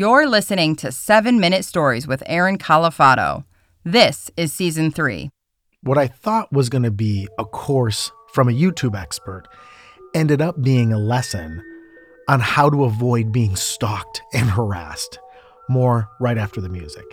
You're listening to 7 Minute Stories with Aaron Calafato. This is season 3. What I thought was going to be a course from a YouTube expert ended up being a lesson on how to avoid being stalked and harassed. More right after the music.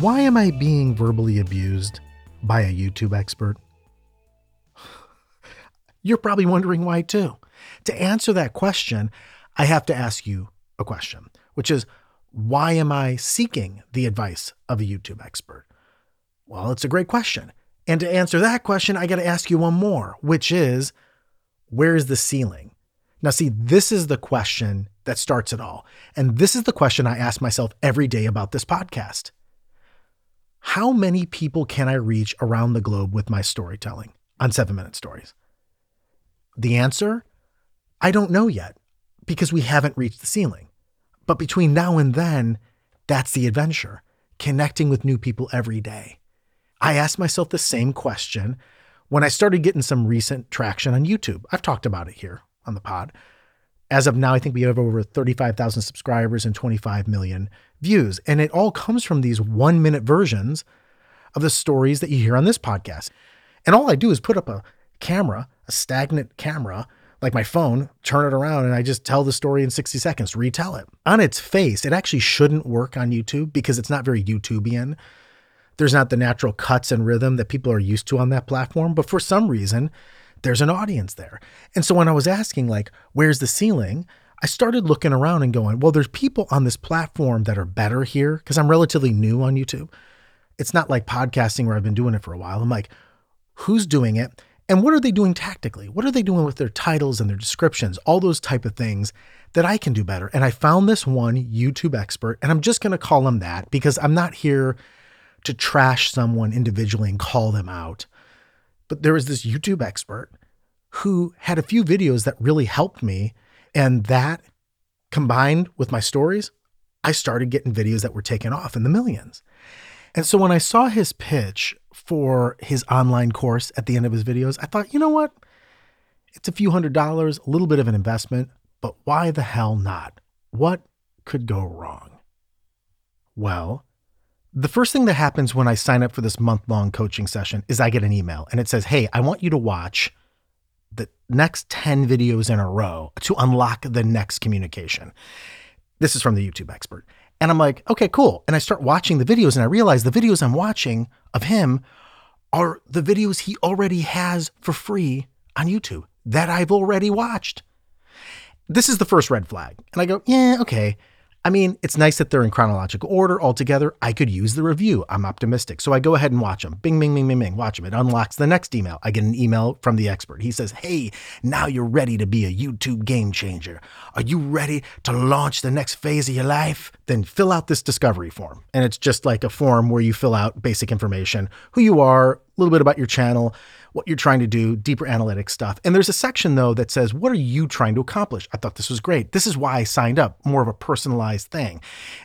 Why am I being verbally abused by a YouTube expert? You're probably wondering why too. To answer that question, I have to ask you a question, which is why am I seeking the advice of a YouTube expert? Well, it's a great question. And to answer that question, I got to ask you one more, which is where's the ceiling? Now, see, this is the question that starts it all. And this is the question I ask myself every day about this podcast. How many people can I reach around the globe with my storytelling on seven minute stories? The answer? I don't know yet because we haven't reached the ceiling. But between now and then, that's the adventure, connecting with new people every day. I asked myself the same question when I started getting some recent traction on YouTube. I've talked about it here on the pod. As of now, I think we have over 35,000 subscribers and 25 million views. And it all comes from these one minute versions of the stories that you hear on this podcast. And all I do is put up a camera, a stagnant camera, like my phone, turn it around, and I just tell the story in 60 seconds, retell it. On its face, it actually shouldn't work on YouTube because it's not very YouTubian. There's not the natural cuts and rhythm that people are used to on that platform. But for some reason, there's an audience there. And so when I was asking, like, where's the ceiling? I started looking around and going, well, there's people on this platform that are better here because I'm relatively new on YouTube. It's not like podcasting where I've been doing it for a while. I'm like, who's doing it? And what are they doing tactically? What are they doing with their titles and their descriptions? All those type of things that I can do better. And I found this one YouTube expert, and I'm just going to call him that because I'm not here to trash someone individually and call them out. But there was this YouTube expert who had a few videos that really helped me and that combined with my stories, I started getting videos that were taken off in the millions. And so when I saw his pitch for his online course at the end of his videos, I thought, you know what? It's a few hundred dollars, a little bit of an investment, but why the hell not? What could go wrong? Well, the first thing that happens when I sign up for this month long coaching session is I get an email and it says, Hey, I want you to watch the next 10 videos in a row to unlock the next communication. This is from the YouTube expert. And I'm like, okay, cool. And I start watching the videos and I realize the videos I'm watching of him are the videos he already has for free on YouTube that I've already watched. This is the first red flag. And I go, yeah, okay. I mean, it's nice that they're in chronological order altogether. I could use the review. I'm optimistic. So I go ahead and watch them. Bing, bing, bing, bing, bing. Watch them. It unlocks the next email. I get an email from the expert. He says, Hey, now you're ready to be a YouTube game changer. Are you ready to launch the next phase of your life? Then fill out this discovery form. And it's just like a form where you fill out basic information who you are, little bit about your channel what you're trying to do, deeper analytics stuff. And there's a section though that says, what are you trying to accomplish? I thought this was great. This is why I signed up, more of a personalized thing.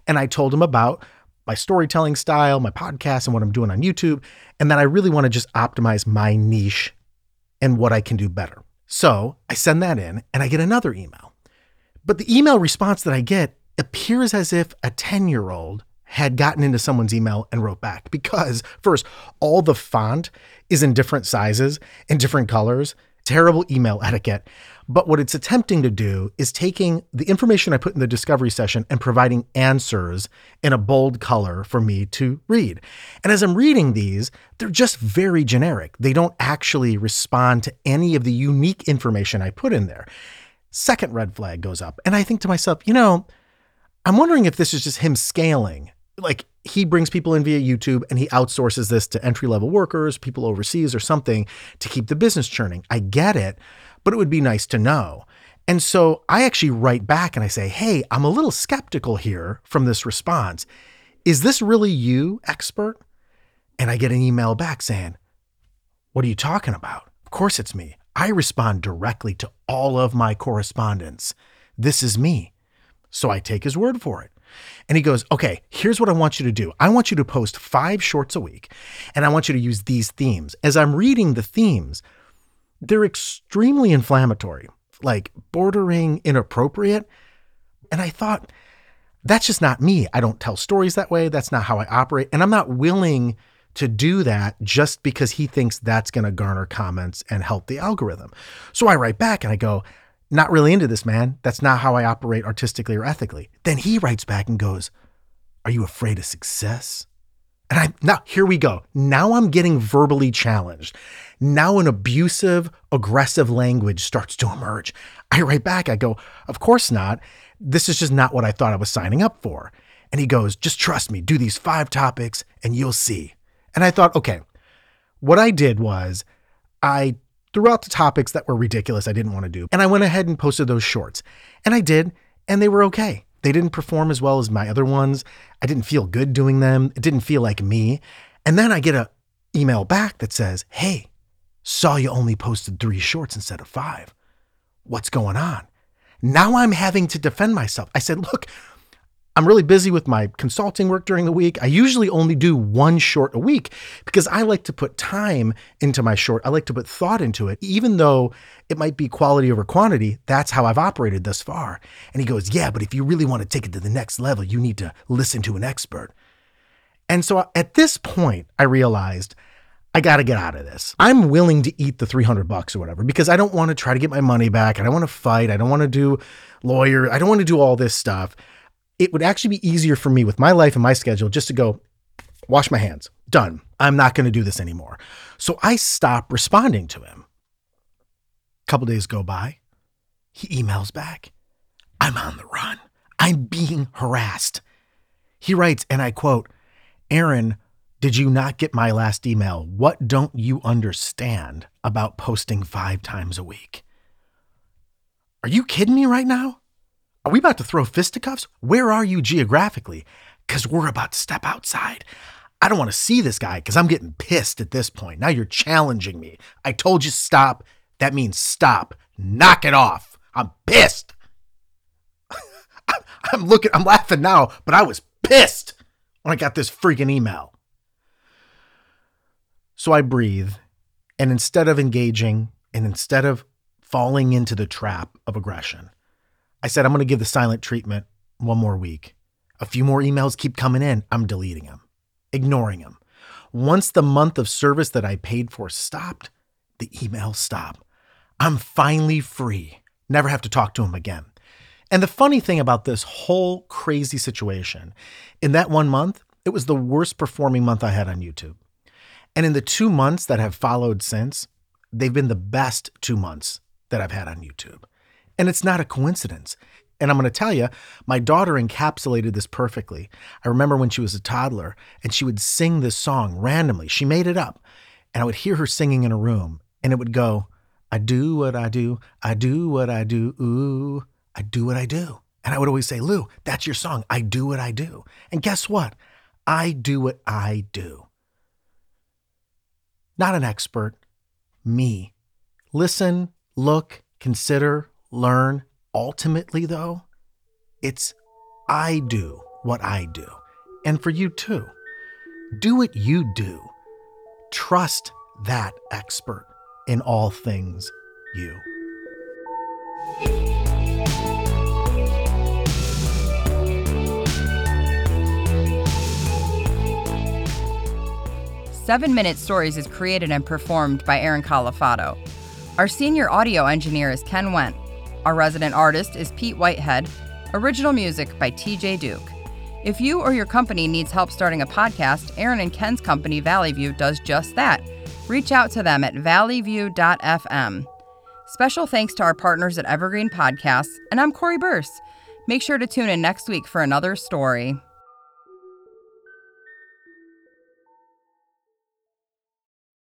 And I told him about my storytelling style, my podcast, and what I'm doing on YouTube, and that I really want to just optimize my niche and what I can do better. So I send that in and I get another email. But the email response that I get appears as if a 10 year old had gotten into someone's email and wrote back because, first, all the font is in different sizes and different colors. Terrible email etiquette. But what it's attempting to do is taking the information I put in the discovery session and providing answers in a bold color for me to read. And as I'm reading these, they're just very generic. They don't actually respond to any of the unique information I put in there. Second red flag goes up. And I think to myself, you know, I'm wondering if this is just him scaling like he brings people in via YouTube and he outsources this to entry level workers, people overseas or something to keep the business churning. I get it, but it would be nice to know. And so I actually write back and I say, Hey, I'm a little skeptical here from this response. Is this really you, expert? And I get an email back saying, What are you talking about? Of course it's me. I respond directly to all of my correspondence. This is me. So I take his word for it. And he goes, Okay, here's what I want you to do. I want you to post five shorts a week, and I want you to use these themes. As I'm reading the themes, they're extremely inflammatory, like bordering inappropriate. And I thought, that's just not me. I don't tell stories that way. That's not how I operate. And I'm not willing to do that just because he thinks that's going to garner comments and help the algorithm. So I write back and I go, not really into this, man. That's not how I operate artistically or ethically. Then he writes back and goes, Are you afraid of success? And I now here we go. Now I'm getting verbally challenged. Now an abusive, aggressive language starts to emerge. I write back, I go, Of course not. This is just not what I thought I was signing up for. And he goes, Just trust me, do these five topics and you'll see. And I thought, okay, what I did was I threw out the topics that were ridiculous I didn't want to do. And I went ahead and posted those shorts. And I did, and they were okay. They didn't perform as well as my other ones. I didn't feel good doing them. It didn't feel like me. And then I get a email back that says, "Hey, saw you only posted 3 shorts instead of 5. What's going on?" Now I'm having to defend myself. I said, "Look, I'm really busy with my consulting work during the week. I usually only do one short a week because I like to put time into my short. I like to put thought into it, even though it might be quality over quantity. That's how I've operated thus far. And he goes, Yeah, but if you really want to take it to the next level, you need to listen to an expert. And so at this point, I realized I got to get out of this. I'm willing to eat the 300 bucks or whatever because I don't want to try to get my money back. I don't want to fight. I don't want to do lawyer. I don't want to do all this stuff it would actually be easier for me with my life and my schedule just to go wash my hands. Done. I'm not going to do this anymore. So I stop responding to him. A couple days go by. He emails back. I'm on the run. I'm being harassed. He writes, and I quote, Aaron, did you not get my last email? What don't you understand about posting five times a week? Are you kidding me right now? Are we about to throw fisticuffs? Where are you geographically? Because we're about to step outside. I don't want to see this guy because I'm getting pissed at this point. Now you're challenging me. I told you stop. That means stop. Knock it off. I'm pissed. I'm looking, I'm laughing now, but I was pissed when I got this freaking email. So I breathe, and instead of engaging and instead of falling into the trap of aggression, I said, I'm going to give the silent treatment one more week. A few more emails keep coming in. I'm deleting them, ignoring them. Once the month of service that I paid for stopped, the emails stop. I'm finally free. Never have to talk to him again. And the funny thing about this whole crazy situation, in that one month, it was the worst performing month I had on YouTube. And in the two months that have followed since, they've been the best two months that I've had on YouTube. And it's not a coincidence. And I'm going to tell you, my daughter encapsulated this perfectly. I remember when she was a toddler and she would sing this song randomly. She made it up. And I would hear her singing in a room and it would go, I do what I do. I do what I do. Ooh, I do what I do. And I would always say, Lou, that's your song. I do what I do. And guess what? I do what I do. Not an expert, me. Listen, look, consider, learn. Ultimately, though, it's I do what I do. And for you too. Do what you do. Trust that expert in all things you. Seven Minute Stories is created and performed by Aaron Calafato. Our senior audio engineer is Ken Wendt. Our resident artist is Pete Whitehead. Original music by TJ Duke. If you or your company needs help starting a podcast, Aaron and Ken's company, Valley View, does just that. Reach out to them at valleyview.fm. Special thanks to our partners at Evergreen Podcasts, and I'm Cori Birce. Make sure to tune in next week for another story.